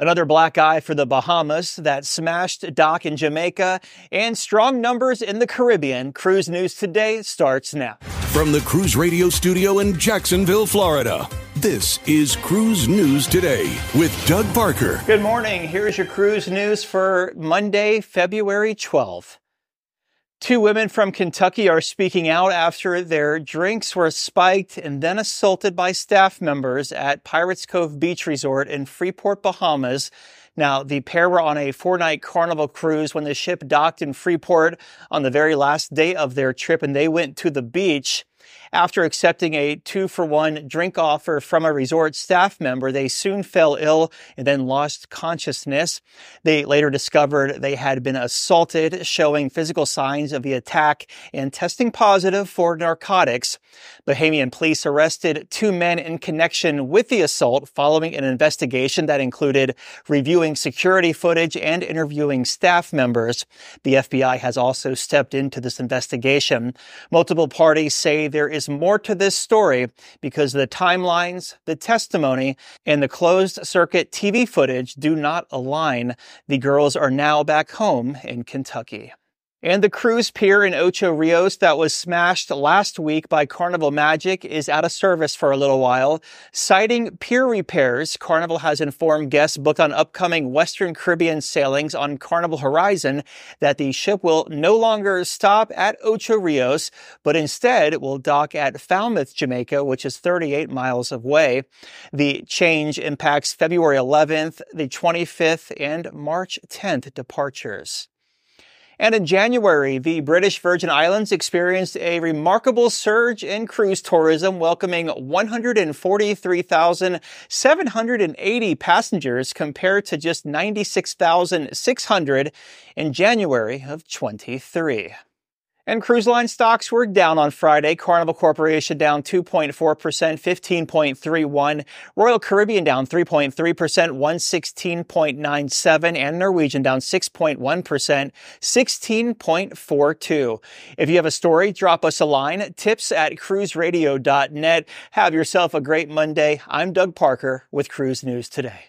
Another black eye for the Bahamas that smashed dock in Jamaica and strong numbers in the Caribbean. Cruise News Today starts now. From the Cruise Radio Studio in Jacksonville, Florida, this is Cruise News Today with Doug Parker. Good morning. Here's your cruise news for Monday, February 12th. Two women from Kentucky are speaking out after their drinks were spiked and then assaulted by staff members at Pirates Cove Beach Resort in Freeport, Bahamas. Now, the pair were on a four night carnival cruise when the ship docked in Freeport on the very last day of their trip and they went to the beach. After accepting a two for one drink offer from a resort staff member, they soon fell ill and then lost consciousness. They later discovered they had been assaulted, showing physical signs of the attack and testing positive for narcotics. Bahamian police arrested two men in connection with the assault following an investigation that included reviewing security footage and interviewing staff members. The FBI has also stepped into this investigation. Multiple parties say there is more to this story because the timelines, the testimony, and the closed circuit TV footage do not align. The girls are now back home in Kentucky. And the cruise pier in Ocho Rios that was smashed last week by Carnival Magic is out of service for a little while. Citing pier repairs, Carnival has informed guests booked on upcoming Western Caribbean sailings on Carnival Horizon that the ship will no longer stop at Ocho Rios, but instead will dock at Falmouth, Jamaica, which is 38 miles away. The change impacts February 11th, the 25th, and March 10th departures. And in January, the British Virgin Islands experienced a remarkable surge in cruise tourism, welcoming 143,780 passengers compared to just 96,600 in January of 23. And cruise line stocks were down on Friday. Carnival Corporation down 2.4%, 15.31. Royal Caribbean down 3.3%, 116.97. And Norwegian down 6.1%, 16.42. If you have a story, drop us a line. Tips at cruiseradio.net. Have yourself a great Monday. I'm Doug Parker with Cruise News Today.